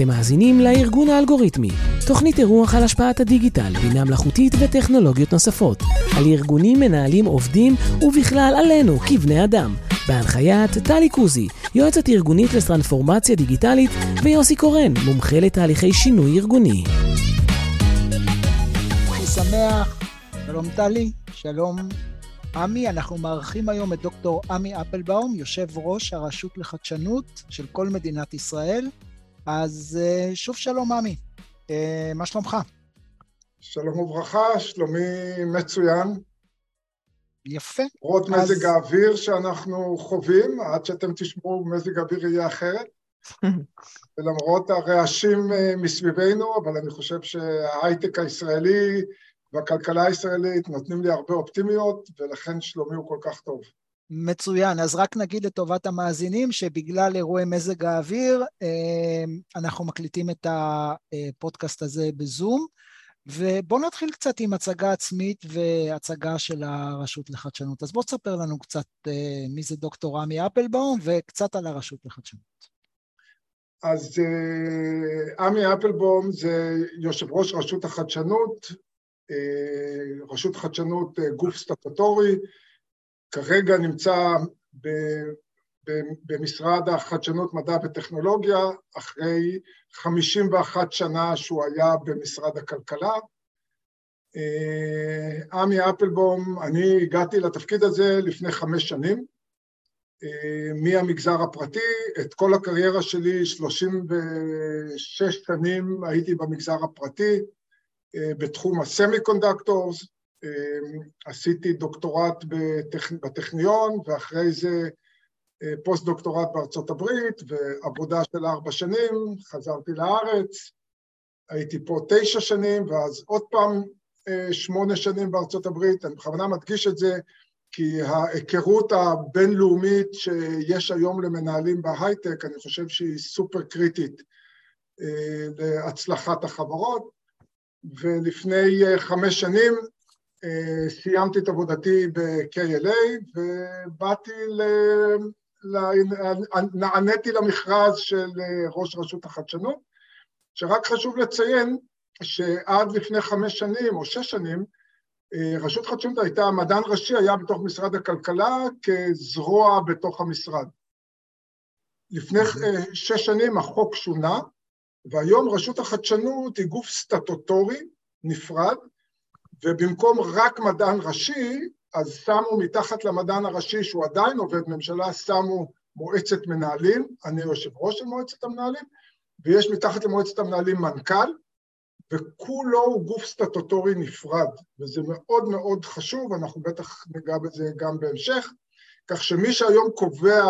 אתם מאזינים לארגון האלגוריתמי, תוכנית אירוח על השפעת הדיגיטל, בינה מלאכותית וטכנולוגיות נוספות, על ארגונים, מנהלים, עובדים, ובכלל עלינו, כבני אדם. בהנחיית טלי קוזי, יועצת ארגונית לטרנספורמציה דיגיטלית, ויוסי קורן, מומחה לתהליכי שינוי ארגוני. אני שמח, שלום טלי, שלום עמי, אנחנו מארחים היום את דוקטור עמי אפלבאום, יושב ראש הרשות לחדשנות של כל מדינת ישראל. אז אה, שוב שלום עמי, אה, מה שלומך? שלום וברכה, שלומי מצוין. יפה. למרות אז... מזג האוויר שאנחנו חווים, עד שאתם תשמעו מזג האוויר יהיה אחרת. ולמרות הרעשים אה, מסביבנו, אבל אני חושב שההייטק הישראלי והכלכלה הישראלית נותנים לי הרבה אופטימיות, ולכן שלומי הוא כל כך טוב. מצוין, אז רק נגיד לטובת המאזינים שבגלל אירועי מזג האוויר אה, אנחנו מקליטים את הפודקאסט הזה בזום, ובואו נתחיל קצת עם הצגה עצמית והצגה של הרשות לחדשנות. אז בואו תספר לנו קצת אה, מי זה דוקטור רמי אפלבאום וקצת על הרשות לחדשנות. אז אה, עמי אפלבאום זה יושב ראש רשות החדשנות, רשות חדשנות גוף סטטוטורי, כרגע נמצא ב, ב, במשרד החדשנות, מדע וטכנולוגיה, אחרי 51 שנה שהוא היה במשרד הכלכלה. אה, עמי אפלבום, אני הגעתי לתפקיד הזה לפני חמש שנים, אה, מהמגזר הפרטי, את כל הקריירה שלי, 36 שנים הייתי במגזר הפרטי, אה, בתחום ה semiconductors, אמ, עשיתי דוקטורט בטכ... בטכניון, ואחרי זה אה, פוסט דוקטורט בארצות הברית, ועבודה של ארבע שנים, חזרתי לארץ, הייתי פה תשע שנים, ואז עוד פעם אה, שמונה שנים בארצות הברית. אני בכוונה מדגיש את זה, כי ההיכרות הבינלאומית שיש היום למנהלים בהייטק, אני חושב שהיא סופר קריטית אה, להצלחת החברות. ולפני חמש שנים אה, סיימתי את עבודתי ב-KLA ובאתי ל... נעניתי למכרז של אה, ראש רשות החדשנות, שרק חשוב לציין שעד לפני חמש שנים או שש שנים, אה, רשות חדשנות הייתה, המדען ראשי היה בתוך משרד הכלכלה כזרוע בתוך המשרד. לפני שש שנים החוק שונה, והיום רשות החדשנות היא גוף סטטוטורי נפרד, ובמקום רק מדען ראשי, אז שמו מתחת למדען הראשי, שהוא עדיין עובד ממשלה, שמו מועצת מנהלים, אני יושב ראש של מועצת המנהלים, ויש מתחת למועצת המנהלים מנכ"ל, וכולו הוא גוף סטטוטורי נפרד, וזה מאוד מאוד חשוב, אנחנו בטח ניגע בזה גם בהמשך, כך שמי שהיום קובע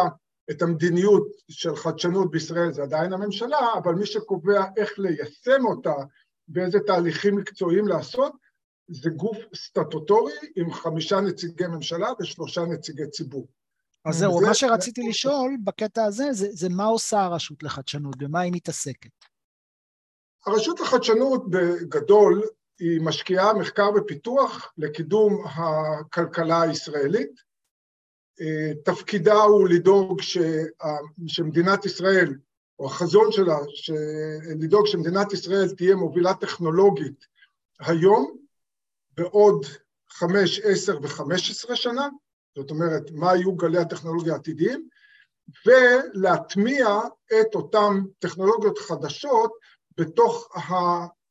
את המדיניות של חדשנות בישראל זה עדיין הממשלה, אבל מי שקובע איך ליישם אותה ואיזה תהליכים מקצועיים לעשות, זה גוף סטטוטורי עם חמישה נציגי ממשלה ושלושה נציגי ציבור. אז זהו, זה... מה שרציתי לשאול בקטע הזה, זה, זה מה עושה הרשות לחדשנות, במה היא מתעסקת? הרשות לחדשנות בגדול היא משקיעה מחקר ופיתוח לקידום הכלכלה הישראלית. אה, תפקידה הוא לדאוג ש... שמדינת ישראל, או החזון שלה, ש... לדאוג שמדינת ישראל תהיה מובילה טכנולוגית היום, בעוד חמש, עשר וחמש עשרה שנה, זאת אומרת, מה יהיו גלי הטכנולוגיה העתידיים, ולהטמיע את אותן טכנולוגיות חדשות בתוך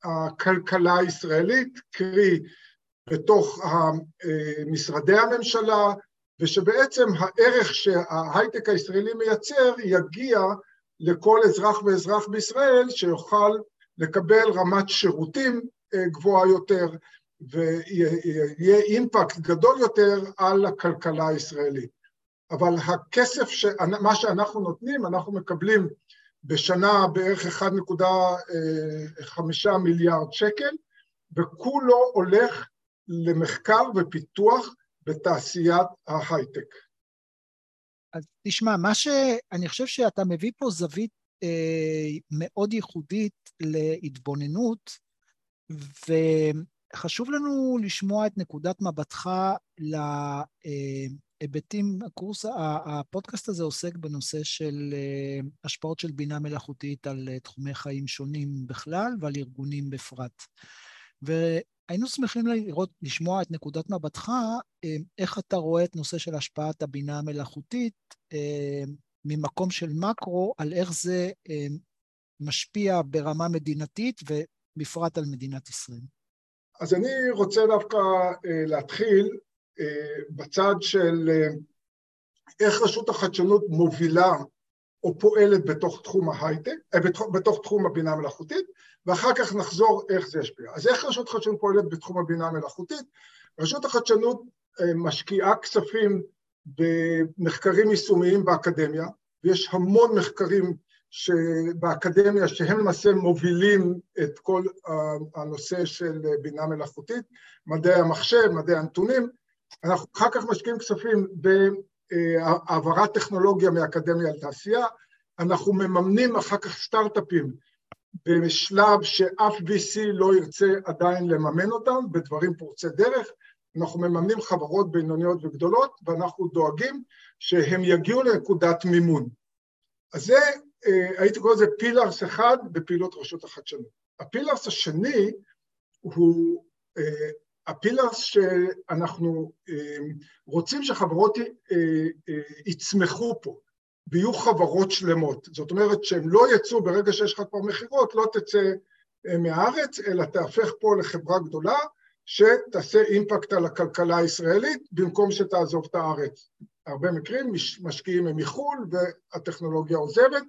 הכלכלה הישראלית, קרי בתוך משרדי הממשלה, ושבעצם הערך שההייטק הישראלי מייצר יגיע לכל אזרח ואזרח בישראל שיוכל לקבל רמת שירותים אה, גבוהה יותר, ויהיה אימפקט גדול יותר על הכלכלה הישראלית. אבל הכסף, ש... מה שאנחנו נותנים, אנחנו מקבלים בשנה בערך 1.5 מיליארד שקל, וכולו הולך למחקר ופיתוח בתעשיית ההייטק. אז תשמע, מה שאני חושב שאתה מביא פה זווית אה, מאוד ייחודית להתבוננות, וחשוב לנו לשמוע את נקודת מבטך היבטים, הקורס, הפודקאסט הזה עוסק בנושא של אה, השפעות של בינה מלאכותית על אה, תחומי חיים שונים בכלל ועל ארגונים בפרט. והיינו שמחים לראות, לשמוע את נקודת מבטך, איך אתה רואה את נושא של השפעת הבינה המלאכותית ממקום של מקרו, על איך זה משפיע ברמה מדינתית ובפרט על מדינת ישראל. אז אני רוצה דווקא אה, להתחיל אה, בצד של אה, איך רשות החדשנות מובילה או פועלת בתוך תחום ההייטק, בתוך, בתוך תחום הבינה המלאכותית, ואחר כך נחזור איך זה ישפיע. אז איך רשות החדשנות פועלת בתחום הבינה המלאכותית? רשות החדשנות משקיעה כספים במחקרים יישומיים באקדמיה, ויש המון מחקרים שבאקדמיה שהם למעשה מובילים את כל הנושא של בינה מלאכותית, מדעי המחשב, מדעי הנתונים, אנחנו אחר כך משקיעים כספים בהעברת טכנולוגיה מאקדמיה לתעשייה, אנחנו מממנים אחר כך סטארט-אפים בשלב שאף VC לא ירצה עדיין לממן אותם, בדברים פורצי דרך, אנחנו מממנים חברות בינוניות וגדולות, ואנחנו דואגים שהם יגיעו לנקודת מימון. אז זה אה, הייתי קורא לזה פילארס אחד בפעילות רשות החדשנות. הפילארס השני הוא אה, הפילארס שאנחנו אה, רוצים שחברות יצמחו פה ויהיו חברות שלמות. זאת אומרת שהם לא יצאו ברגע שיש לך כבר מכירות, לא תצא מהארץ, אלא תהפך פה לחברה גדולה שתעשה אימפקט על הכלכלה הישראלית במקום שתעזוב את הארץ. הרבה מקרים משקיעים הם מחו"ל והטכנולוגיה עוזבת,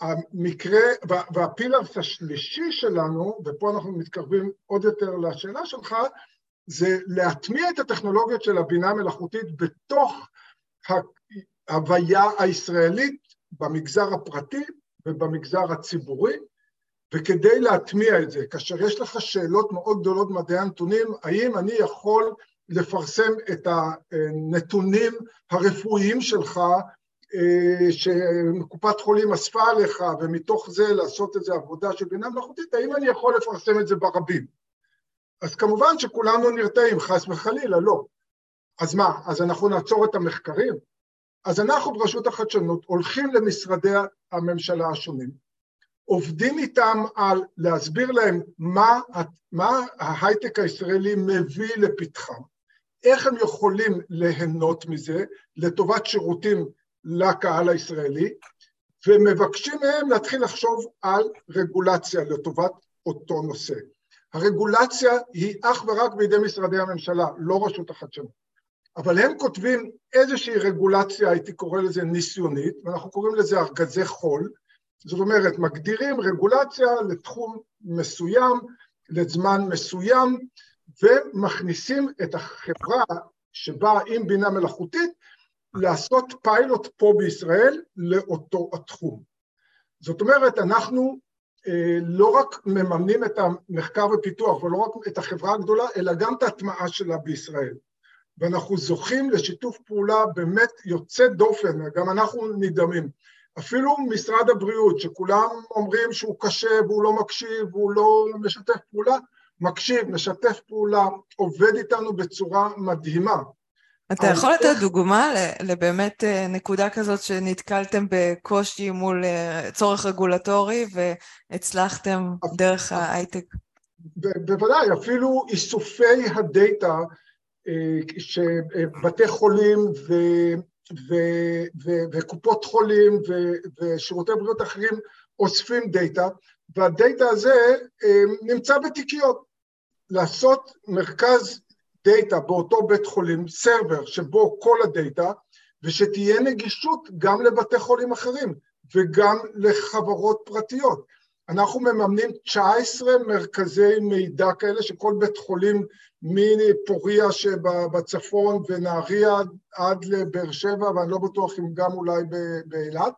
המקרה, והפילרס השלישי שלנו, ופה אנחנו מתקרבים עוד יותר לשאלה שלך, זה להטמיע את הטכנולוגיות של הבינה המלאכותית בתוך ההוויה הישראלית במגזר הפרטי ובמגזר הציבורי, וכדי להטמיע את זה, כאשר יש לך שאלות מאוד גדולות במדעי הנתונים, האם אני יכול לפרסם את הנתונים הרפואיים שלך שקופת חולים אספה עליך ומתוך זה לעשות איזו עבודה של בינה מלאכותית, האם אני יכול לפרסם את זה ברבים? אז כמובן שכולנו נרתעים, חס וחלילה, לא. אז מה, אז אנחנו נעצור את המחקרים? אז אנחנו ברשות החדשנות הולכים למשרדי הממשלה השונים, עובדים איתם על להסביר להם מה, מה ההייטק הישראלי מביא לפתחם, איך הם יכולים ליהנות מזה לטובת שירותים לקהל הישראלי, ומבקשים מהם להתחיל לחשוב על רגולציה לטובת אותו נושא. הרגולציה היא אך ורק בידי משרדי הממשלה, לא רשות החדשנות. אבל הם כותבים איזושהי רגולציה, הייתי קורא לזה ניסיונית, ואנחנו קוראים לזה ארגזי חול, זאת אומרת, מגדירים רגולציה לתחום מסוים, לזמן מסוים, ומכניסים את החברה שבאה עם בינה מלאכותית לעשות פיילוט פה בישראל לאותו התחום. זאת אומרת, אנחנו אה, לא רק מממנים את המחקר ופיתוח ולא רק את החברה הגדולה, אלא גם את ההטמעה שלה בישראל. ואנחנו זוכים לשיתוף פעולה באמת יוצא דופן, גם אנחנו נדהמים. אפילו משרד הבריאות, שכולם אומרים שהוא קשה והוא לא מקשיב והוא לא משתף פעולה, מקשיב, משתף פעולה, עובד איתנו בצורה מדהימה. אתה יכול לתת דוגמה לבאמת אה, נקודה כזאת שנתקלתם בקושי מול אה, צורך רגולטורי והצלחתם דרך ההייטק? בוודאי, אפילו איסופי הדאטה אה, שבתי חולים ו, ו, ו, וקופות חולים ו, ושירותי בריאות אחרים אוספים דאטה, והדאטה הזה נמצא בתיקיות. לעשות מרכז דאטה באותו בית חולים, סרבר שבו כל הדאטה, ושתהיה נגישות גם לבתי חולים אחרים וגם לחברות פרטיות. אנחנו מממנים 19 מרכזי מידע כאלה שכל בית חולים מפוריה שבצפון ונהריה עד לבאר שבע ואני לא בטוח אם גם אולי באילת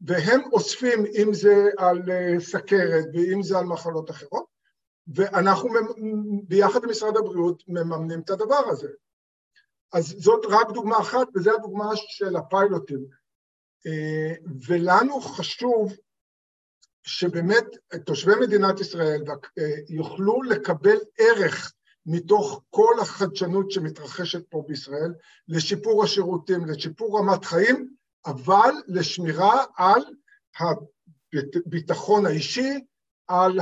והם אוספים אם זה על אה, סכרת ואם זה על מחלות אחרות ואנחנו ביחד עם משרד הבריאות מממנים את הדבר הזה. אז זאת רק דוגמה אחת, וזו הדוגמה של הפיילוטים. אה, ולנו חשוב שבאמת תושבי מדינת ישראל אה, יוכלו לקבל ערך מתוך כל החדשנות שמתרחשת פה בישראל, לשיפור השירותים, לשיפור רמת חיים, אבל לשמירה על הביטחון האישי, על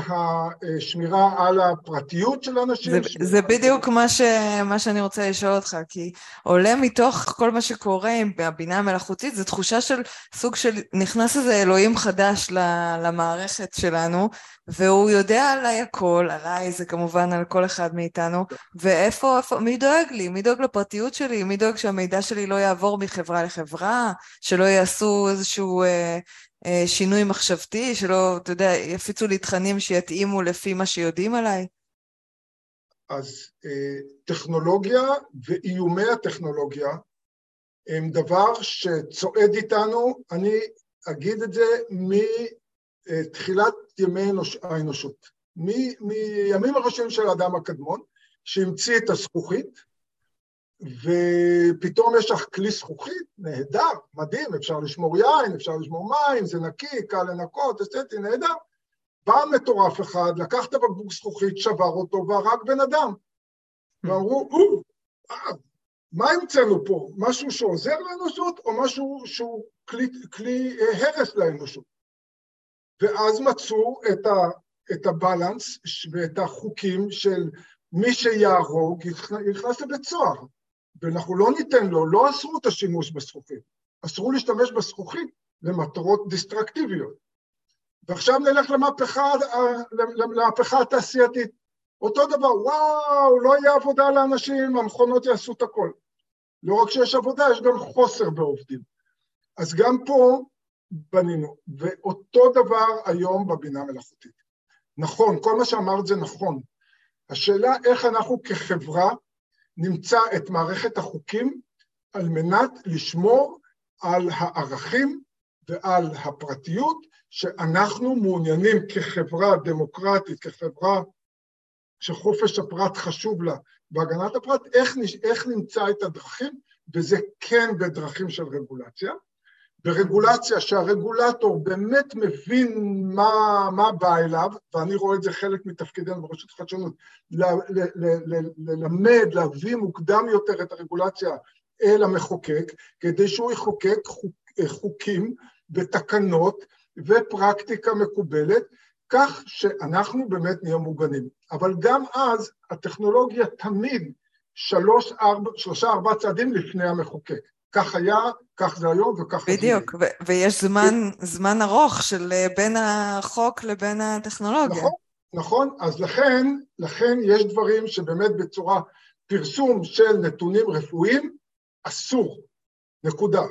השמירה על הפרטיות של אנשים. זה, זה בדיוק מה, ש, מה שאני רוצה לשאול אותך, כי עולה מתוך כל מה שקורה עם הבינה המלאכותית, זו תחושה של סוג של, נכנס איזה אלוהים חדש למערכת שלנו, והוא יודע עליי הכל, עליי זה כמובן על כל אחד מאיתנו, ואיפה, איפה, מי דואג לי? מי דואג לפרטיות שלי? מי דואג שהמידע שלי לא יעבור מחברה לחברה? שלא יעשו איזשהו... אה, שינוי מחשבתי, שלא, אתה יודע, יפיצו לי תכנים שיתאימו לפי מה שיודעים עליי? אז אה, טכנולוגיה ואיומי הטכנולוגיה הם דבר שצועד איתנו, אני אגיד את זה מתחילת ימי האנושות, מימים הראשונים של האדם הקדמון, שהמציא את הזכוכית, ופתאום יש לך כלי זכוכית, נהדר, מדהים, אפשר לשמור יין, אפשר לשמור מים, זה נקי, קל לנקות, אסתטי, נהדר. בא מטורף אחד, לקח את הבקבוק זכוכית, שבר אותו והרג בן אדם. ואמרו, אה, מה המצאנו פה? משהו שעוזר לאנושות או משהו שהוא כלי, כלי אה, הרס לאנושות? ואז מצאו את, ה, את הבלנס ואת החוקים של מי שיהרוג יכנס לבית סוהר. ואנחנו לא ניתן לו, לא אסרו את השימוש בזכוכית, אסרו להשתמש בזכוכית למטרות דיסטרקטיביות. ועכשיו נלך למהפכה, למהפכה התעשייתית. אותו דבר, וואו, לא יהיה עבודה לאנשים, המכונות יעשו את הכל. לא רק שיש עבודה, יש גם חוסר בעובדים. אז גם פה בנינו, ואותו דבר היום בבינה מלאכותית. נכון, כל מה שאמרת זה נכון. השאלה איך אנחנו כחברה נמצא את מערכת החוקים על מנת לשמור על הערכים ועל הפרטיות שאנחנו מעוניינים כחברה דמוקרטית, כחברה שחופש הפרט חשוב לה והגנת הפרט, איך, איך נמצא את הדרכים, וזה כן בדרכים של רגולציה. ברגולציה שהרגולטור באמת מבין מה, מה בא אליו, ואני רואה את זה חלק מתפקידנו ברשות החדשנות, ללמד, להביא מוקדם יותר את הרגולציה אל המחוקק, כדי שהוא יחוקק חוק, חוקים ותקנות ופרקטיקה מקובלת, כך שאנחנו באמת נהיה מוגנים. אבל גם אז הטכנולוגיה תמיד שלושה, ארבעה צעדים לפני המחוקק. כך היה, כך זה היום וכך זה בדיוק, ו- ויש זמן, זמן ארוך של אה, בין החוק לבין הטכנולוגיה. נכון, נכון, אז לכן, לכן יש דברים שבאמת בצורה פרסום של נתונים רפואיים, אסור, נקודה.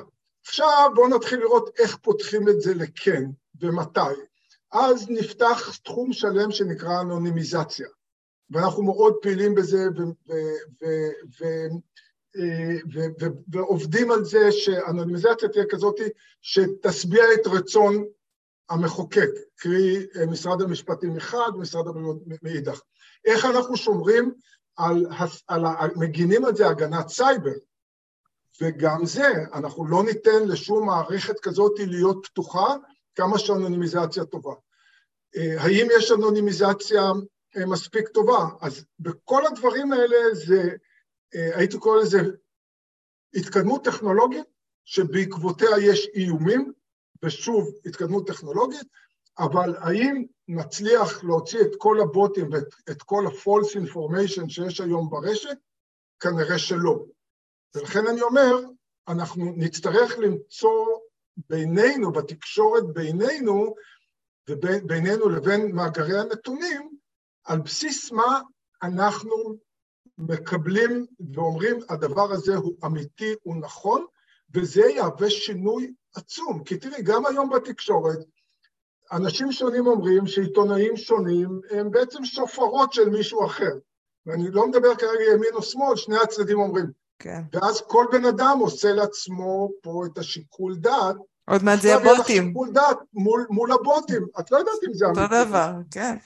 עכשיו בואו נתחיל לראות איך פותחים את זה לכן ומתי. אז נפתח תחום שלם שנקרא אנונימיזציה, ואנחנו מאוד פעילים בזה, ו- ו- ו- ועובדים על זה שאנונימיזציה תהיה כזאת שתשביע את רצון המחוקק, קרי משרד המשפטים מחד ומשרד הבריאות מאידך. איך אנחנו שומרים על, על, על מגינים על זה הגנת סייבר, וגם זה, אנחנו לא ניתן לשום מערכת כזאת להיות פתוחה כמה שאנונימיזציה טובה. האם יש אנונימיזציה מספיק טובה? אז בכל הדברים האלה זה אה, הייתי קורא לזה התקדמות טכנולוגית, שבעקבותיה יש איומים, ושוב, התקדמות טכנולוגית, אבל האם נצליח להוציא את כל הבוטים ואת כל ה-false information שיש היום ברשת? כנראה שלא. ולכן אני אומר, אנחנו נצטרך למצוא בינינו, בתקשורת בינינו, ובינינו לבין מאגרי הנתונים, על בסיס מה אנחנו מקבלים ואומרים, הדבר הזה הוא אמיתי, הוא נכון, וזה יהווה שינוי עצום. כי תראי, גם היום בתקשורת, אנשים שונים אומרים שעיתונאים שונים הם בעצם שופרות של מישהו אחר. ואני לא מדבר כרגע ימין או שמאל, שני הצדדים אומרים. כן. ואז כל בן אדם עושה לעצמו פה את השיקול דעת. עוד מעט זה יהיה בוטים. שיקול דעת מול, מול הבוטים. את לא יודעת אם זה אמיתי. אותו דבר, כן.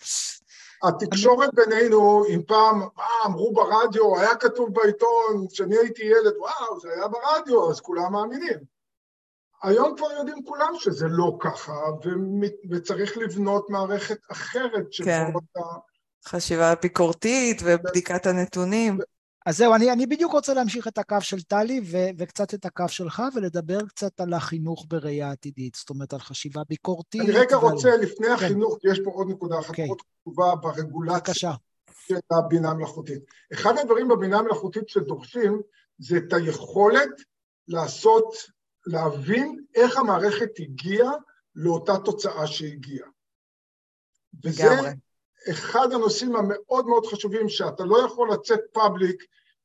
התקשורת בינינו, אם פעם, מה, אמרו ברדיו, היה כתוב בעיתון, כשאני הייתי ילד, וואו, זה היה ברדיו, אז כולם מאמינים. היום כבר יודעים כולם שזה לא ככה, וצריך לבנות מערכת אחרת של כן. חשיבה ביקורתית ובדיקת הנתונים. אז זהו, אני, אני בדיוק רוצה להמשיך את הקו של טלי ו- וקצת את הקו שלך, ולדבר קצת על החינוך בראייה עתידית, זאת אומרת, על חשיבה ביקורתית. אני רגע ועל... רוצה, לפני כן. החינוך, יש פה עוד נקודה אחת okay. מאוד חשובה ברגולציה בבקשה. של הבינה המלאכותית. אחד הדברים בבינה המלאכותית שדורשים, זה את היכולת לעשות, להבין איך המערכת הגיעה לאותה תוצאה שהגיעה. וזה. אחד הנושאים המאוד מאוד חשובים, שאתה לא יכול לצאת פאבליק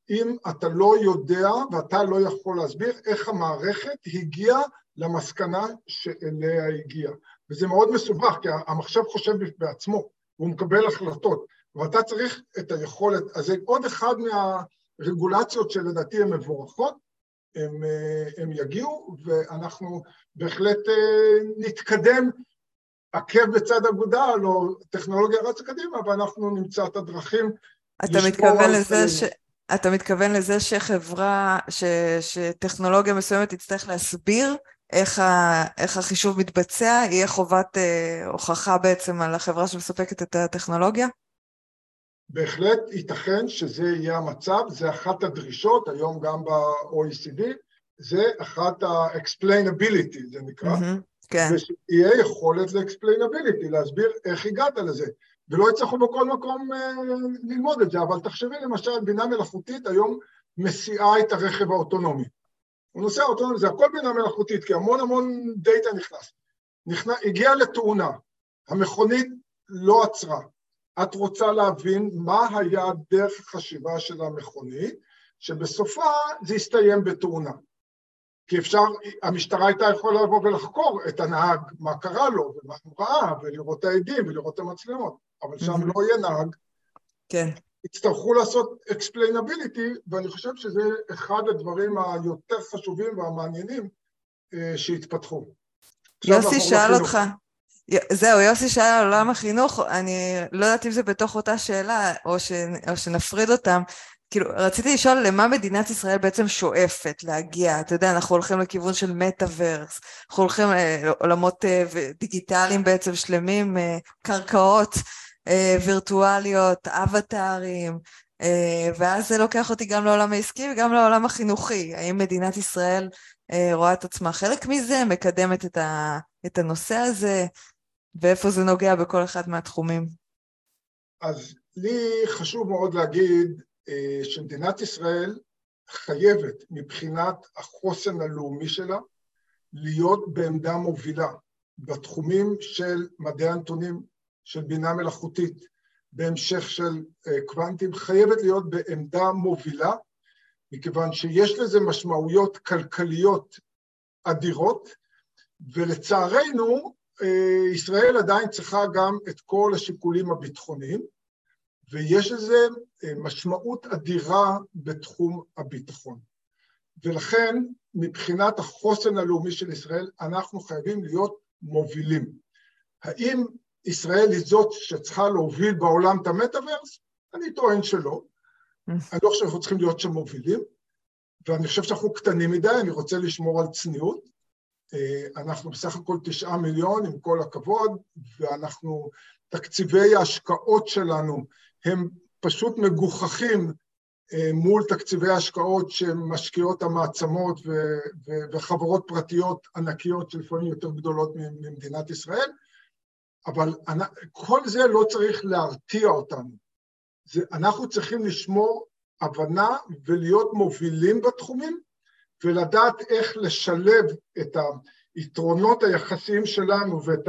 אם אתה לא יודע ואתה לא יכול להסביר איך המערכת הגיעה למסקנה שאליה הגיעה. וזה מאוד מסובך, כי המחשב חושב בעצמו, הוא מקבל החלטות, ואתה צריך את היכולת, אז זה עוד אחד מהרגולציות שלדעתי הן מבורכות, הם, הם יגיעו, ואנחנו בהחלט אה, נתקדם עקב בצד אגודל או טכנולוגיה רצה קדימה, ואנחנו נמצא את הדרכים אתה מתכוון לזה ש... אתה מתכוון לזה שחברה, ש... שטכנולוגיה מסוימת תצטרך להסביר איך, ה... איך החישוב מתבצע, יהיה חובת אה, הוכחה בעצם על החברה שמספקת את הטכנולוגיה? בהחלט ייתכן שזה יהיה המצב, זה אחת הדרישות, היום גם ב-OECD, זה אחת ה-explainability, זה נקרא. Mm-hmm. כן. ושתהיה יכולת ל-explainability, להסביר איך הגעת לזה. ולא יצטרכו בכל מקום אה, ללמוד את זה, אבל תחשבי למשל, בינה מלאכותית היום מסיעה את הרכב האוטונומי. הוא נוסע אוטונומי, זה הכל בינה מלאכותית, כי המון המון דאטה נכנס. נכנס הגיע לתאונה, המכונית לא עצרה. את רוצה להבין מה היה דרך החשיבה של המכונית, שבסופה זה יסתיים בתאונה. כי אפשר, המשטרה הייתה יכולה לבוא ולחקור את הנהג, מה קרה לו ומה הוא ראה, ולראות את העדים ולראות את המצלמות, אבל שם. לא יהיה נהג. כן. יצטרכו לעשות explainability, ואני חושב שזה אחד הדברים היותר חשובים והמעניינים אה, שהתפתחו. יוסי שאל אותך, זהו, יוסי שאל על עולם החינוך, אני לא יודעת אם זה בתוך אותה שאלה, או, ש, או שנפריד אותם, כאילו, רציתי לשאול למה מדינת ישראל בעצם שואפת להגיע. אתה יודע, אנחנו הולכים לכיוון של מטאוורס, אנחנו הולכים לעולמות אה, דיגיטליים בעצם שלמים, אה, קרקעות אה, וירטואליות, אבטארים, ואז זה לוקח אותי גם לעולם העסקי וגם לעולם החינוכי. האם מדינת ישראל רואה את עצמה חלק מזה, מקדמת את, ה, את הנושא הזה, ואיפה זה נוגע בכל אחד מהתחומים? אז לי חשוב מאוד להגיד אה, שמדינת ישראל חייבת מבחינת החוסן הלאומי שלה להיות בעמדה מובילה בתחומים של מדעי הנתונים, של בינה מלאכותית, בהמשך של אה, קוונטים, חייבת להיות בעמדה מובילה, מכיוון שיש לזה משמעויות כלכליות אדירות, ולצערנו אה, ישראל עדיין צריכה גם את כל השיקולים הביטחוניים, ויש לזה אה, משמעות אדירה בתחום הביטחון. ולכן, מבחינת החוסן הלאומי של ישראל, אנחנו חייבים להיות מובילים. האם ישראל היא זאת שצריכה להוביל בעולם את המטאוורס? אני טוען שלא. אני לא חושב שאנחנו צריכים להיות שם מובילים, ואני חושב שאנחנו קטנים מדי, אני רוצה לשמור על צניעות. אה, אנחנו בסך הכל תשעה מיליון, עם כל הכבוד, ואנחנו, תקציבי ההשקעות שלנו הם פשוט מגוחכים אה, מול תקציבי השקעות שמשקיעות המעצמות וחברות פרטיות ענקיות שלפעמים יותר גדולות ממדינת ישראל, אבל כל זה לא צריך להרתיע אותנו. זה, אנחנו צריכים לשמור הבנה ולהיות מובילים בתחומים ולדעת איך לשלב את היתרונות היחסיים שלנו ואת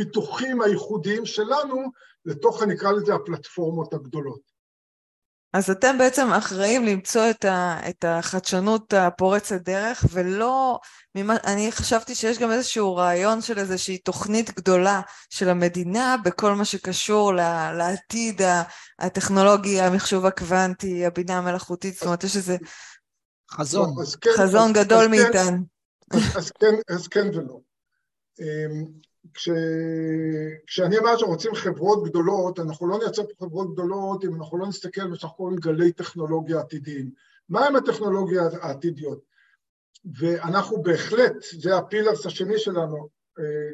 הפיתוחים הייחודיים שלנו לתוך, נקרא לזה, הפלטפורמות הגדולות. אז אתם בעצם אחראים למצוא את, ה, את החדשנות הפורצת דרך, ולא, ממה, אני חשבתי שיש גם איזשהו רעיון של איזושהי תוכנית גדולה של המדינה בכל מה שקשור ל, לעתיד הטכנולוגי, המחשוב הקוונטי, הבינה המלאכותית, זאת אומרת, יש איזה... חזון. אז כן, חזון אז, גדול אז מאיתנו. כן, אז, אז, כן, אז כן ולא. כש... כשאני אומר שרוצים חברות גדולות, אנחנו לא נייצר פה חברות גדולות אם אנחנו לא נסתכל בסך הכל גלי טכנולוגיה עתידיים. מהם הטכנולוגיה העתידיות? ואנחנו בהחלט, זה הפילרס השני שלנו, אה,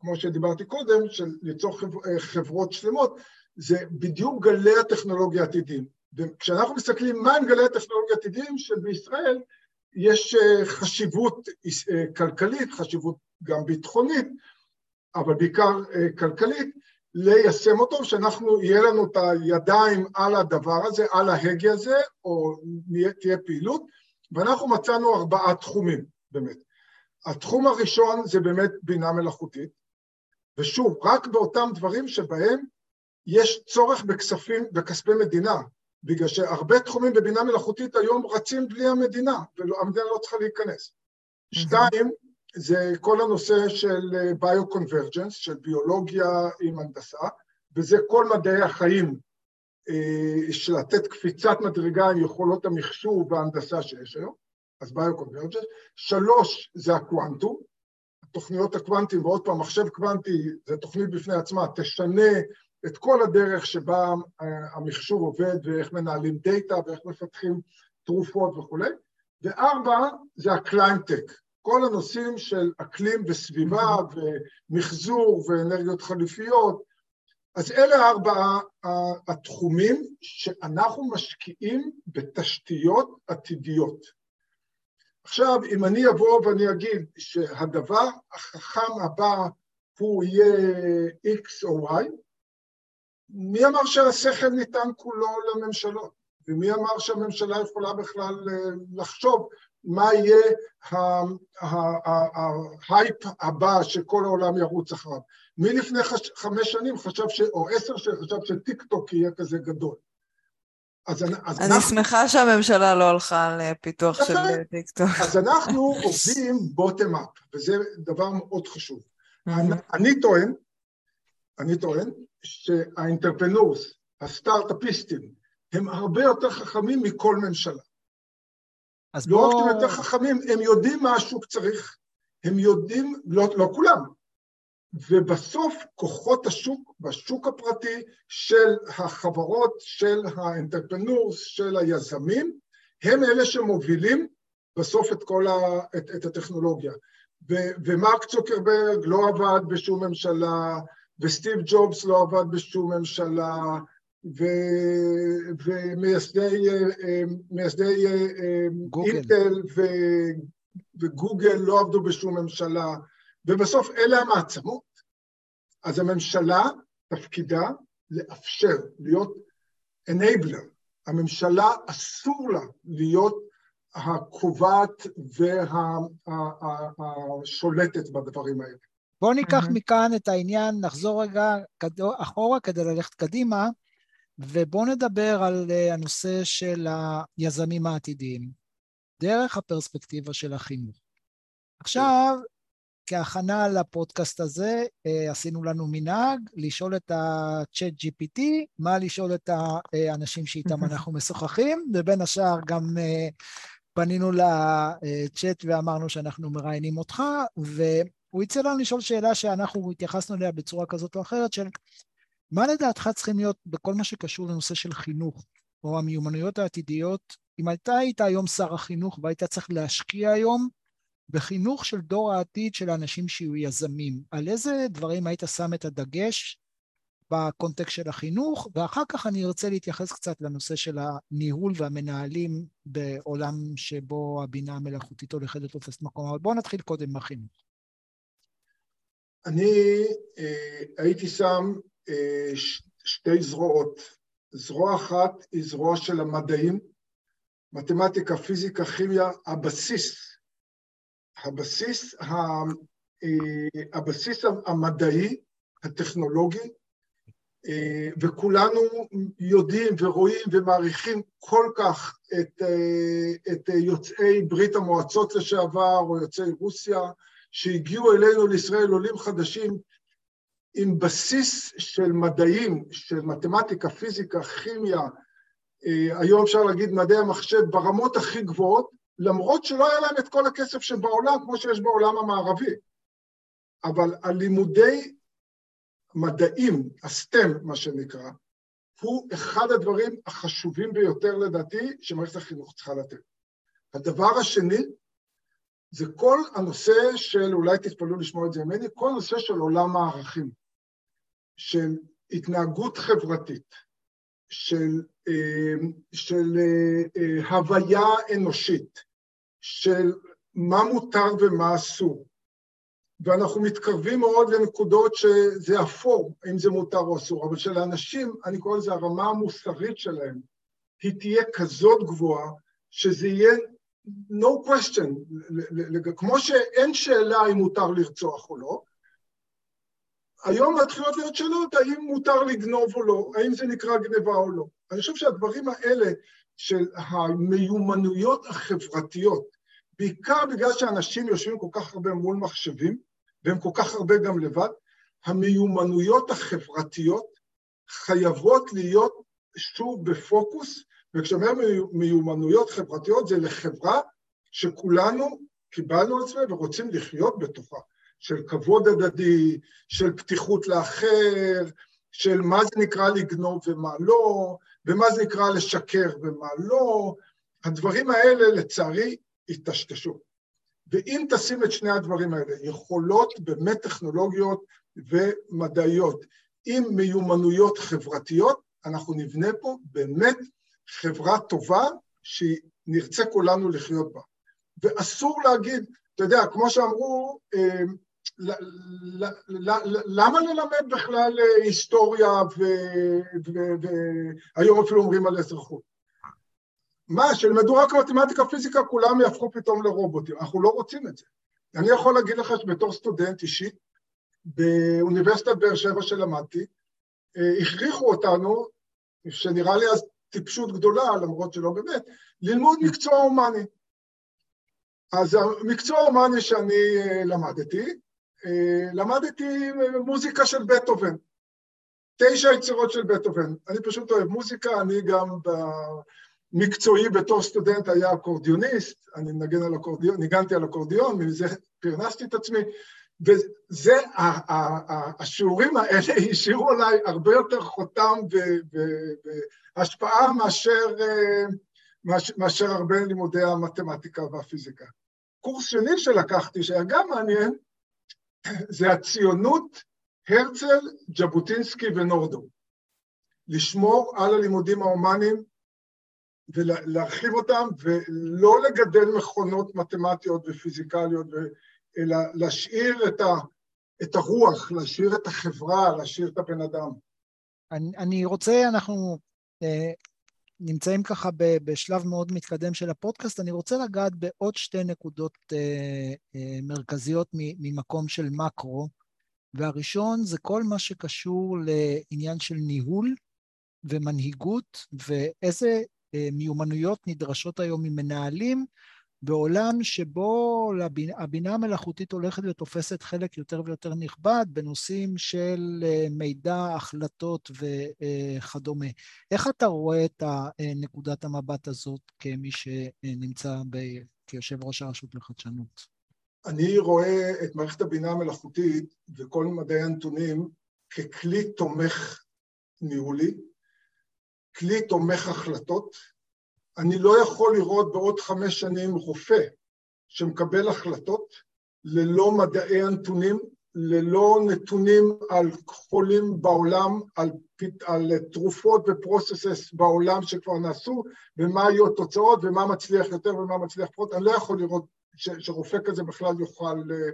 כמו שדיברתי קודם, של ליצור אה, חברות שלמות, זה בדיוק גלי הטכנולוגיה העתידיים. וכשאנחנו מסתכלים מה הם גלי הטכנולוגיה העתידיים, שבישראל יש אה, חשיבות כלכלית, חשיבות גם ביטחונית, אבל בעיקר אה, כלכלית, ליישם אותו, שאנחנו, יהיה לנו את הידיים על הדבר הזה, על ההגה הזה, או תהיה פעילות, ואנחנו מצאנו ארבעה תחומים, באמת. התחום הראשון זה באמת בינה מלאכותית, ושוב, רק באותם דברים שבהם יש צורך בכספים, בכספי מדינה, בגלל שהרבה תחומים בבינה מלאכותית היום רצים בלי המדינה, והמדינה לא צריכה להיכנס. שתיים, זה כל הנושא של ביו-קונברג'נס, של ביולוגיה עם הנדסה, וזה כל מדעי החיים, אה, של לתת קפיצת מדרגה עם יכולות המחשוב וההנדסה שיש היום, אז ביו-קונברג'נס. שלוש, זה הקוונטום, תוכניות הקוונטים, ועוד פעם, מחשב קוונטי זה תוכנית בפני עצמה, תשנה את כל הדרך שבה אה, המחשוב עובד ואיך מנהלים data ואיך מפתחים תרופות וכולי. וארבע, זה ה climate tech, כל הנושאים של אקלים וסביבה ומחזור ואנרגיות חליפיות. אז אלה ארבעה התחומים שאנחנו משקיעים בתשתיות עתידיות. עכשיו, אם אני אבוא ואני אגיד שהדבר החכם הבא הוא יהיה X או Y, מי אמר שהשכל ניתן כולו לממשלות? ומי אמר שהממשלה יכולה בכלל אה, לחשוב מה יהיה ההייפ הבא שכל העולם ירוץ אחריו? מי לפני חמש שנים חשב, ש... או עשר שנים חשב שטיקטוק יהיה כזה גדול? אז, אז אני אנחנו... שמחה שהממשלה לא הלכה לפיתוח של טיקטוק. אז אנחנו עובדים bottom up, וזה דבר מאוד חשוב. אני, אני טוען, אני טוען שהאינטרפנורס, הסטארט-אפיסטים, הם הרבה יותר חכמים מכל ממשלה. אז לא בוא... רק שהם יותר חכמים, הם יודעים מה השוק צריך, הם יודעים, לא, לא כולם, ובסוף כוחות השוק, בשוק הפרטי של החברות, של האנטרפנורס, של היזמים, הם אלה שמובילים בסוף את כל ה... את, את הטכנולוגיה. ו, ומרק צוקרברג לא עבד בשום ממשלה, וסטיב ג'ובס לא עבד בשום ממשלה, ומייסדי מייסדי, אינטל ו, וגוגל לא עבדו בשום ממשלה. ובסוף אלה המעצמות. אז הממשלה, תפקידה לאפשר, להיות enabler. הממשלה אסור לה להיות הקובעת והשולטת בדברים האלה. בואו ניקח mm-hmm. מכאן את העניין, נחזור רגע אחורה כדי ללכת קדימה, ובואו נדבר על אה, הנושא של היזמים העתידיים, דרך הפרספקטיבה של החינוך. עכשיו, כהכנה לפודקאסט הזה, אה, עשינו לנו מנהג לשאול את ה-chat GPT, מה לשאול את האנשים שאיתם אנחנו משוחחים, ובין השאר גם אה, פנינו לצ'אט ואמרנו שאנחנו מראיינים אותך, והוא הציע לנו לשאול שאלה שאנחנו התייחסנו אליה בצורה כזאת או אחרת, של מה לדעתך צריכים להיות בכל מה שקשור לנושא של חינוך, או המיומנויות העתידיות, אם אתה היית היום שר החינוך והיית צריך להשקיע היום בחינוך של דור העתיד של האנשים שיהיו יזמים. על איזה דברים היית שם את הדגש בקונטקסט של החינוך, ואחר כך אני ארצה להתייחס קצת לנושא של הניהול והמנהלים בעולם שבו הבינה המלאכותית הולכת לתופס מקום. אבל בואו נתחיל קודם עם החינוך. אני אה, הייתי שם שתי זרועות. זרוע אחת היא זרוע של המדעים, מתמטיקה, פיזיקה, כימיה, הבסיס הבסיס, ה, אה, הבסיס המדעי, הטכנולוגי, אה, וכולנו יודעים ורואים ומעריכים כל כך את, אה, את יוצאי ברית המועצות לשעבר או יוצאי רוסיה, שהגיעו אלינו לישראל עולים חדשים עם בסיס של מדעים, של מתמטיקה, פיזיקה, כימיה, היום אפשר להגיד מדעי המחשב ברמות הכי גבוהות, למרות שלא היה להם את כל הכסף שבעולם, כמו שיש בעולם המערבי. אבל הלימודי מדעים, הסטם, מה שנקרא, הוא אחד הדברים החשובים ביותר לדעתי שמערכת החינוך צריכה לתת. הדבר השני, זה כל הנושא של, אולי תתפלאו לשמוע את זה ממני, כל הנושא של עולם הערכים, של התנהגות חברתית, של, אה, של אה, הוויה אנושית, של מה מותר ומה אסור, ואנחנו מתקרבים מאוד לנקודות שזה אפור, אם זה מותר או אסור, אבל של האנשים, אני קורא לזה הרמה המוסרית שלהם, היא תהיה כזאת גבוהה, שזה יהיה no question, כמו שאין שאלה אם מותר לרצוח או לא, היום מתחילות להיות שאלות האם מותר לגנוב או לא, האם זה נקרא גניבה או לא. אני חושב שהדברים האלה של המיומנויות החברתיות, בעיקר בגלל שאנשים יושבים כל כך הרבה מול מחשבים, והם כל כך הרבה גם לבד, המיומנויות החברתיות חייבות להיות שוב בפוקוס, וכשאומר מיומנויות חברתיות זה לחברה שכולנו קיבלנו על עצמנו ורוצים לחיות בתוכה, של כבוד הדדי, של פתיחות לאחר, של מה זה נקרא לגנוב ומה לא, ומה זה נקרא לשקר ומה לא, הדברים האלה לצערי היטשטשו. ואם תשים את שני הדברים האלה, יכולות באמת טכנולוגיות ומדעיות עם מיומנויות חברתיות, אנחנו נבנה פה באמת חברה טובה שנרצה כולנו לחיות בה. ואסור להגיד, אתה יודע, כמו שאמרו, אה, למה ללמד בכלל אה, היסטוריה והיום אפילו אומרים על אזרחות? מה, שילמדו רק מתמטיקה, פיזיקה, כולם יהפכו פתאום לרובוטים. אנחנו לא רוצים את זה. אני יכול להגיד לך שבתור סטודנט אישי, באוניברסיטת באר שבע שלמדתי, אה, הכריחו אותנו, שנראה לי אז טיפשות גדולה, למרות שלא באמת, ללמוד מקצוע הומני. אז המקצוע ההומני שאני אה, למדתי, למדתי מוזיקה של בטהובן. תשע יצירות של בטהובן. אני פשוט אוהב מוזיקה, אני גם מקצועי בתור סטודנט היה אקורדיוניסט, אני מנגן על אקורדיון, ניגנתי על אקורדיון, מזה פרנסתי את עצמי, וזה, השיעורים האלה השאירו עליי הרבה יותר חותם והשפעה מאשר, מאשר הרבה לימודי המתמטיקה והפיזיקה. קורס שני שלקחתי, שהיה גם מעניין, זה הציונות, הרצל, ז'בוטינסקי ונורדו. לשמור על הלימודים ההומניים ולהרחיב אותם, ולא לגדל מכונות מתמטיות ופיזיקליות, אלא להשאיר את, ה, את הרוח, להשאיר את החברה, להשאיר את הבן אדם. אני, אני רוצה, אנחנו אה, נמצאים ככה בשלב מאוד מתקדם של הפודקאסט, אני רוצה לגעת בעוד שתי נקודות אה, אה, מרכזיות ממקום של מקרו, והראשון זה כל מה שקשור לעניין של ניהול ומנהיגות, ואיזה אה, מיומנויות נדרשות היום ממנהלים בעולם שבו הבינה המלאכותית הולכת ותופסת חלק יותר ויותר נכבד בנושאים של אה, מידע, החלטות וכדומה. איך אתה רואה את נקודת המבט הזאת כמי שנמצא ב... כיושב ראש הרשות לחדשנות? אני רואה את מערכת הבינה המלאכותית וכל מדעי הנתונים ככלי תומך ניהולי, כלי תומך החלטות. אני לא יכול לראות בעוד חמש שנים רופא שמקבל החלטות ללא מדעי הנתונים, ללא נתונים על חולים בעולם, על, על תרופות ופרוססס בעולם שכבר נעשו, ומה היו התוצאות ומה מצליח יותר ומה מצליח פחות. אני לא יכול לראות ש, שרופא כזה בכלל יוכל אה,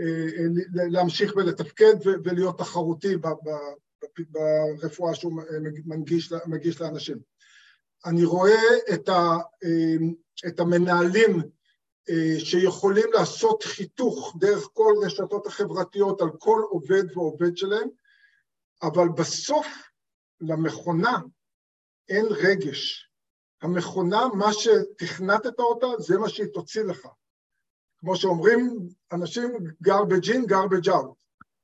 אה, להמשיך ולתפקד ולהיות תחרותי ברפואה שהוא מנגיש, מגיש לאנשים. אני רואה את, ה, את המנהלים שיכולים לעשות חיתוך דרך כל רשתות החברתיות על כל עובד ועובד שלהם, אבל בסוף למכונה אין רגש. המכונה, מה שתכנתת אותה, זה מה שהיא תוציא לך. כמו שאומרים אנשים, garbage in, garbage out.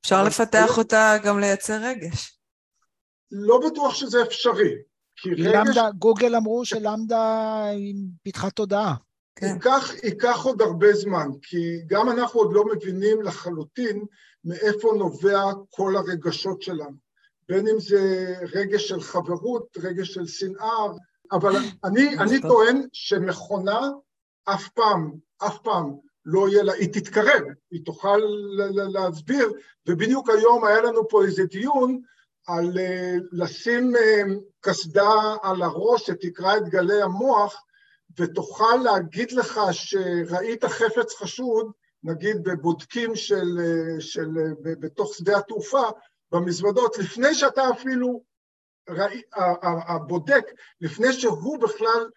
אפשר לפתח אותה גם לייצר רגש. לא בטוח שזה אפשרי. למדה, גוגל אמרו שלמדה עם פיתחה תודעה. כן. ייקח, ייקח עוד הרבה זמן, כי גם אנחנו עוד לא מבינים לחלוטין מאיפה נובע כל הרגשות שלנו. בין אם זה רגש של חברות, רגש של שנאה, אבל אני, אני טוען שמכונה אף פעם, אף פעם לא יהיה לה, היא תתקרב, היא תוכל להסביר, ובדיוק היום היה לנו פה איזה דיון על אה, לשים אה, קסדה על הראש שתקרא את גלי המוח ותוכל להגיד לך שראית חפץ חשוד, נגיד בבודקים של, של, בתוך שדה התעופה, במזוודות, לפני שאתה אפילו, ראי, הבודק, לפני שהוא בכלל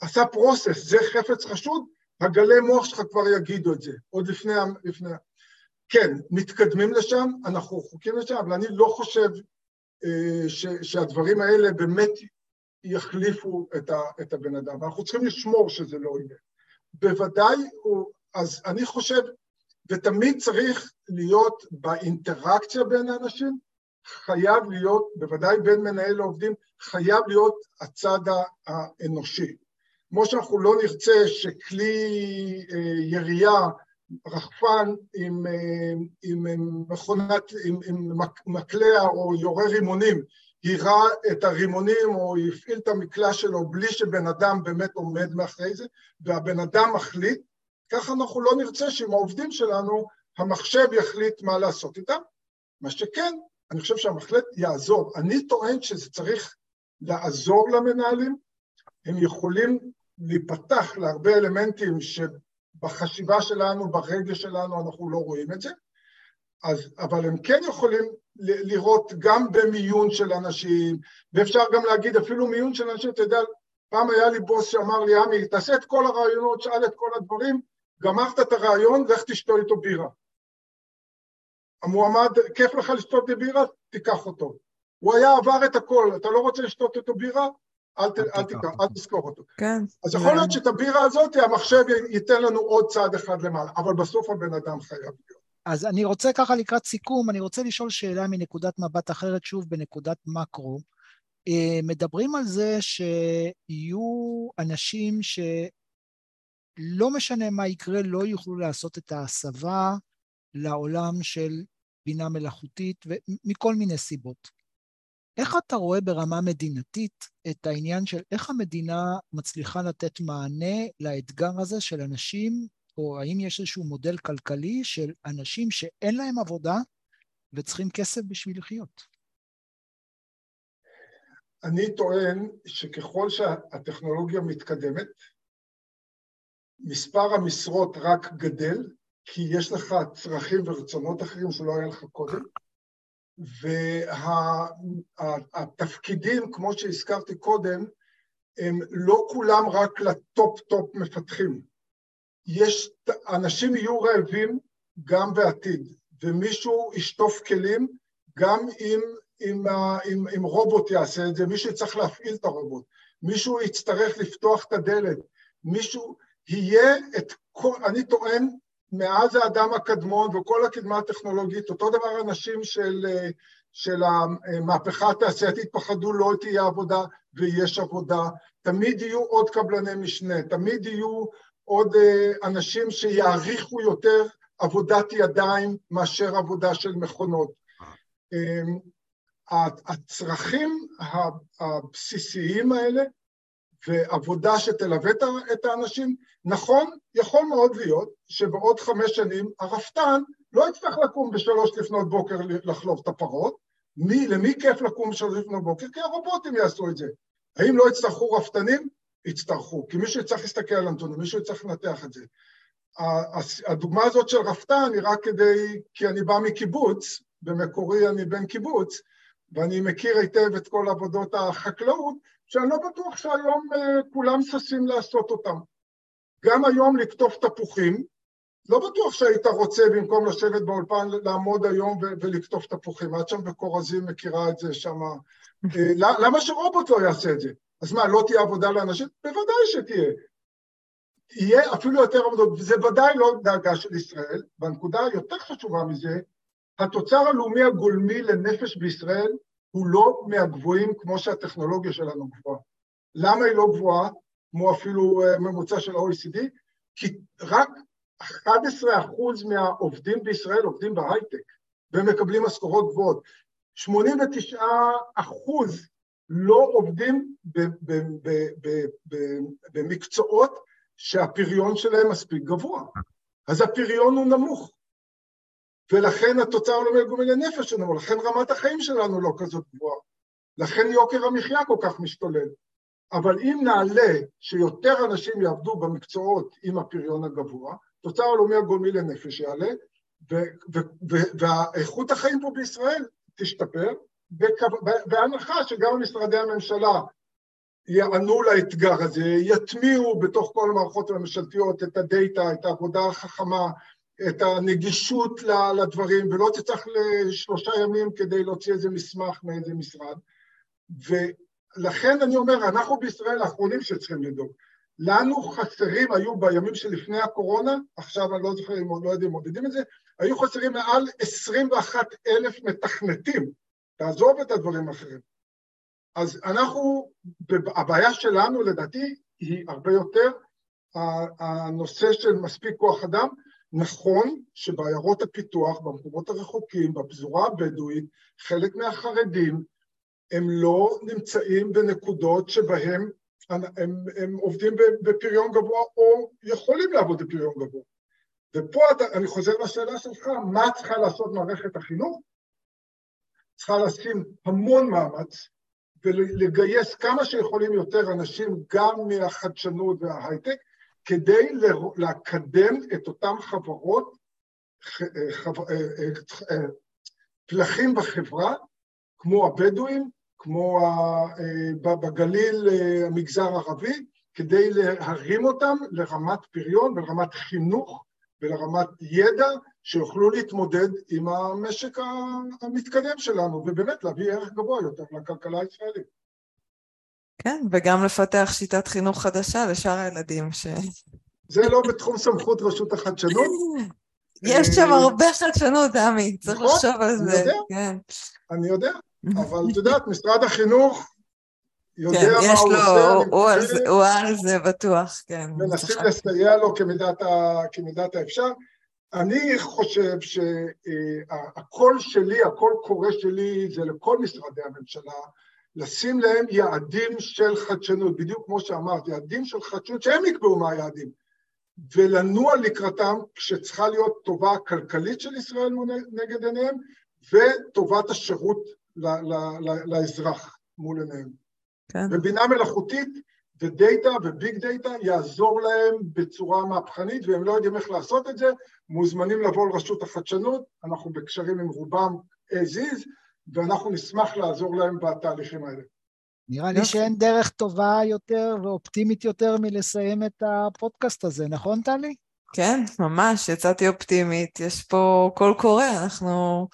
עשה פרוסס, זה חפץ חשוד, הגלי מוח שלך כבר יגידו את זה, עוד לפני, לפני... כן, מתקדמים לשם, אנחנו רחוקים לשם, אבל אני לא חושב אה, ש, שהדברים האלה באמת יחליפו את, ה, את הבן אדם, אנחנו צריכים לשמור שזה לא יהיה. בוודאי, הוא, אז אני חושב, ותמיד צריך להיות באינטראקציה בין האנשים, חייב להיות, בוודאי בין מנהל לעובדים, חייב להיות הצד האנושי. כמו שאנחנו לא נרצה שכלי אה, ירייה, רחפן עם, אה, עם מכונת, עם, עם מקלע או יורה רימונים, יירה את הרימונים או יפעיל את המקלע שלו בלי שבן אדם באמת עומד מאחורי זה, והבן אדם מחליט, ככה אנחנו לא נרצה שעם העובדים שלנו המחשב יחליט מה לעשות איתם. מה שכן, אני חושב שהמחלט יעזור. אני טוען שזה צריך לעזור למנהלים, הם יכולים להיפתח להרבה אלמנטים שבחשיבה שלנו, ברגש שלנו, אנחנו לא רואים את זה, אז, אבל הם כן יכולים לראות גם במיון של אנשים, ואפשר גם להגיד אפילו מיון של אנשים, אתה יודע, פעם היה לי בוס שאמר לי, עמי, תעשה את כל הרעיונות, שאל את כל הדברים, גמרת את הרעיון, לך תשתו איתו בירה. המועמד, כיף לך לשתות בירה? תיקח אותו. הוא היה עבר את הכל, אתה לא רוצה לשתות איתו בירה? אל, ת, אל, תיקח, אל תזכור אותו. כן. אז יכול להיות שאת הבירה הזאת, המחשב ייתן לנו עוד צעד אחד למעלה, אבל בסוף הבן אדם חייב להיות. אז אני רוצה ככה לקראת סיכום, אני רוצה לשאול שאלה מנקודת מבט אחרת, שוב בנקודת מקרו. אה, מדברים על זה שיהיו אנשים שלא משנה מה יקרה, לא יוכלו לעשות את ההסבה לעולם של בינה מלאכותית, ומכל מיני סיבות. איך אתה רואה ברמה מדינתית את העניין של איך המדינה מצליחה לתת מענה לאתגר הזה של אנשים, או האם יש איזשהו מודל כלכלי של אנשים שאין להם עבודה וצריכים כסף בשביל לחיות? אני טוען שככל שהטכנולוגיה מתקדמת, מספר המשרות רק גדל, כי יש לך צרכים ורצונות אחרים שלא היה לך קודם, והתפקידים, וה, כמו שהזכרתי קודם, הם לא כולם רק ל top-top מפתחים. יש, אנשים יהיו רעבים גם בעתיד, ומישהו ישטוף כלים גם אם, אם, אם, אם רובוט יעשה את זה, מישהו יצטרך להפעיל את הרובוט, מישהו יצטרך לפתוח את הדלת, מישהו, יהיה את כל, אני טוען, מאז האדם הקדמון וכל הקדמה הטכנולוגית, אותו דבר אנשים של, של המהפכה התעשייתית פחדו לא תהיה עבודה ויש עבודה, תמיד יהיו עוד קבלני משנה, תמיד יהיו עוד אה, אנשים שיעריכו יותר עבודת ידיים מאשר עבודה של מכונות. אמ, הצרכים הבסיסיים האלה ועבודה שתלווה את האנשים, נכון, יכול מאוד להיות שבעוד חמש שנים הרפתן לא יצטרך לקום בשלוש לפנות בוקר לחלוב את הפרות, מי, למי כיף לקום בשלוש לפנות בוקר? כי הרובוטים יעשו את זה. האם לא יצטרכו רפתנים? יצטרכו, כי מישהו יצטרך להסתכל על הנתונים, מישהו יצטרך לנתח את זה. הדוגמה הזאת של רפתן היא רק כדי, כי אני בא מקיבוץ, במקורי אני בן קיבוץ, ואני מכיר היטב את כל עבודות החקלאות, שאני לא בטוח שהיום uh, כולם ששים לעשות אותם. גם היום לקטוף תפוחים, לא בטוח שהיית רוצה במקום לשבת באולפן לעמוד היום ולקטוף תפוחים, את שם בכורזים מכירה את זה שם. אה, למה שרובוט לא יעשה את זה? אז מה, לא תהיה עבודה לאנשים? בוודאי שתהיה. יהיה אפילו יותר עבודות, וזה ודאי לא דאגה של ישראל, והנקודה היותר חשובה מזה, התוצר הלאומי הגולמי לנפש בישראל הוא לא מהגבוהים כמו שהטכנולוגיה שלנו גבוהה. למה היא לא גבוהה, כמו אפילו אה, ממוצע של ה-OECD? כי רק 11% מהעובדים בישראל עובדים בהייטק ומקבלים משכורות גבוהות. 89% לא עובדים במקצועות שהפריון שלהם מספיק גבוה. אז הפריון הוא נמוך. ולכן התוצר לא מגומי לנפש שלנו, לכן רמת החיים שלנו לא כזאת גבוהה. לכן יוקר המחיה כל כך משתולל. אבל אם נעלה שיותר אנשים יעבדו במקצועות עם הפריון הגבוה, תוצר הלאומי הגולמי לנפש יעלה, ואיכות החיים פה בישראל תשתפר, בהנחה שגם משרדי הממשלה יענו לאתגר הזה, יטמיעו בתוך כל המערכות הממשלתיות את הדאטה, את העבודה החכמה, את הנגישות לדברים, ולא תצטרך לשלושה ימים כדי להוציא איזה מסמך מאיזה משרד. ולכן אני אומר, אנחנו בישראל האחרונים שצריכים לדאוג. לנו חסרים, היו בימים שלפני הקורונה, עכשיו אני לא זוכר אם לא יודעים, מודדים את זה, היו חסרים מעל 21 אלף מתכנתים. תעזוב את הדברים האחרים. אז אנחנו, הבעיה שלנו לדעתי היא הרבה יותר הנושא של מספיק כוח אדם. נכון שבעיירות הפיתוח, במקומות הרחוקים, בפזורה הבדואית, חלק מהחרדים הם לא נמצאים בנקודות שבהם הם, הם, הם עובדים בפריון גבוה או יכולים לעבוד בפריון גבוה. ופה אתה, אני חוזר לשאלה שלך, מה צריכה לעשות מערכת החינוך? צריכה לשים המון מאמץ ולגייס כמה שיכולים יותר אנשים גם מהחדשנות וההייטק, כדי לקדם את אותן חברות, פלחים בחברה, כמו הבדואים, כמו בגליל המגזר הערבי, כדי להרים אותם לרמת פריון ולרמת חינוך ולרמת ידע שיוכלו להתמודד עם המשק המתקדם שלנו, ובאמת להביא ערך גבוה יותר לכלכלה הישראלית. כן, וגם לפתח שיטת חינוך חדשה לשאר הילדים ש... זה לא בתחום סמכות רשות החדשנות. יש שם הרבה חדשנות, עמי, צריך נכון, לחשוב על זה. אני יודע, כן. אני יודע, אבל את יודעת, משרד החינוך יודע כן, מה הוא לו, עושה. הוא על זה בטוח, כן. מנסים לסייע לו כמידת האפשר. אני חושב שהקול שלי, הקול קורא שלי, זה לכל משרדי הממשלה, לשים להם יעדים של חדשנות, בדיוק כמו שאמרת, יעדים של חדשנות שהם יקבעו מה היעדים, ולנוע לקראתם כשצריכה להיות טובה הכלכלית של ישראל נגד עיניהם, וטובת השירות לאזרח מול עיניהם. כן. ובינה מלאכותית ודאטה וביג דאטה יעזור להם בצורה מהפכנית, והם לא יודעים איך לעשות את זה, מוזמנים לבוא לרשות החדשנות, אנחנו בקשרים עם רובם as is, ואנחנו נשמח לעזור להם בתהליכים האלה. נראה לי שאין דרך טובה יותר ואופטימית יותר מלסיים את הפודקאסט הזה, נכון, טלי? כן, ממש, יצאתי אופטימית, יש פה קול קורא, אנחנו,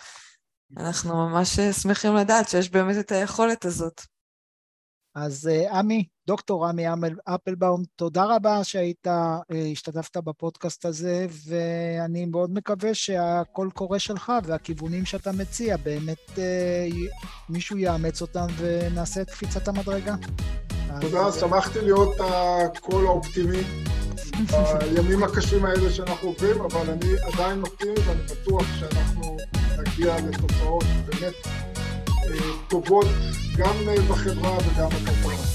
אנחנו ממש שמחים לדעת שיש באמת את היכולת הזאת. אז אה, עמי, דוקטור עמי אפלבאום, תודה רבה שהיית, אה, השתתפת בפודקאסט הזה, ואני מאוד מקווה שהקול קורא שלך והכיוונים שאתה מציע, באמת אה, מישהו יאמץ אותם ונעשה את קפיצת המדרגה. תודה, שמחתי להיות הקול האופטימי בימים הקשים האלה שאנחנו עוברים, אבל אני עדיין אופטימי ואני בטוח שאנחנו נגיע לתוצאות באמת טובות גם בחברה וגם בכלכלה.